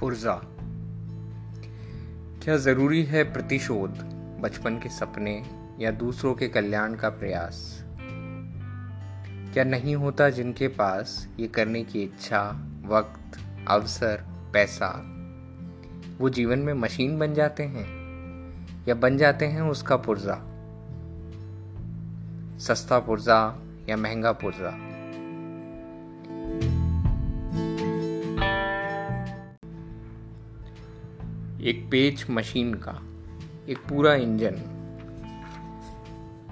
पुर्जा। क्या ज़रूरी है प्रतिशोध, बचपन के सपने या दूसरों के कल्याण का प्रयास? क्या नहीं होता जिनके पास ये करने की इच्छा, वक्त, अवसर, पैसा, वो जीवन में मशीन बन जाते हैं? या बन जाते हैं उसका पुर्जा? सस्ता पुर्जा या महँगा पुर्जा? एक पेज मशीन का, एक पूरा इंजन।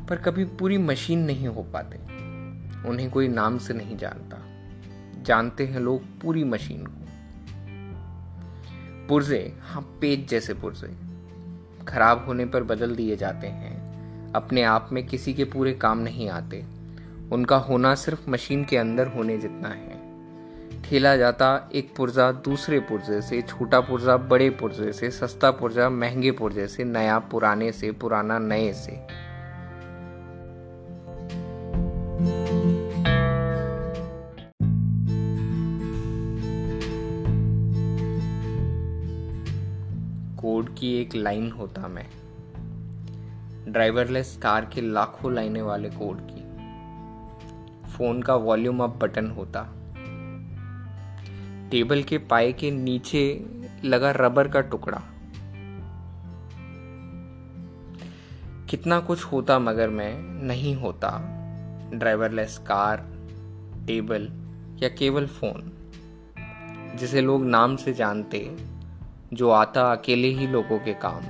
पर कभी पूरी मशीन नहीं हो पाते। उन्हें कोई नाम से नहीं जानता। जानते हैं लोग पूरी मशीन को। पुर्जे हाँ पेज जैसे पुर्जे। खराब होने पर बदल दिए जाते हैं। अपने आप में किसी के पूरे काम नहीं आते। उनका होना सिर्फ़ मशीन के अंदर होने जितना है। खेला जाता एक पुर्जा, दूसरे पुर्जे से, छोटा पुर्जा, बड़े पुर्जे से, सस्ता पुर्जा, महँगे पुर्जे से, नया, पुराने से, पुराना, नए से। कोड की एक लाइन होता मैं। ड्राइवरलेस कार के लाखों लाइनें वाले कोड की। फ़ोन का वॉल्यूम अप बटन होता। टेबल के पाए के नीचे लगा रबर का टुकड़ा। कितना कुछ होता मगर मैं नहीं होता। ड्राइवरलेस कार, टेबल या केवल फ़ोन। जिसे लोग नाम से जानते, जो आता अकेले ही लोगों के काम।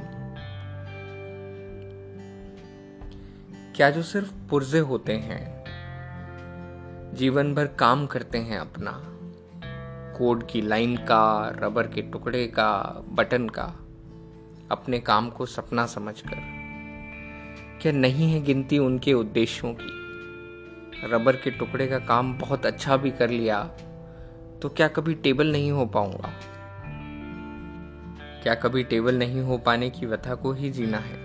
क्या जो सिर्फ़ पुर्जे होते हैं, जीवन भर काम करते हैं अपना। कोड की लाइन का, रबर के टुकड़े का, बटन का, अपने काम को सपना समझकर। क्या नहीं है गिनती उनके उद्देश्यों की? रबर के टुकड़े का काम बहुत अच्छा भी कर लिया तो क्या कभी टेबल नहीं हो पाऊँगा? क्या कभी टेबल नहीं हो पाने की व्यथा को ही जीना है?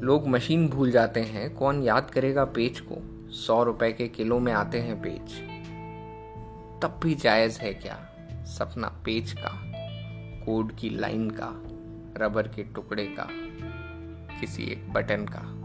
लोग मशीन भूल जाते हैं, कौन याद करेगा पेज को? सौ रुपए के किलो में आते हैं पेज। तब भी जायज़ है क्या? सपना पेज का, कोड की लाइन का, रबर के टुकड़े का, किसी एक बटन का।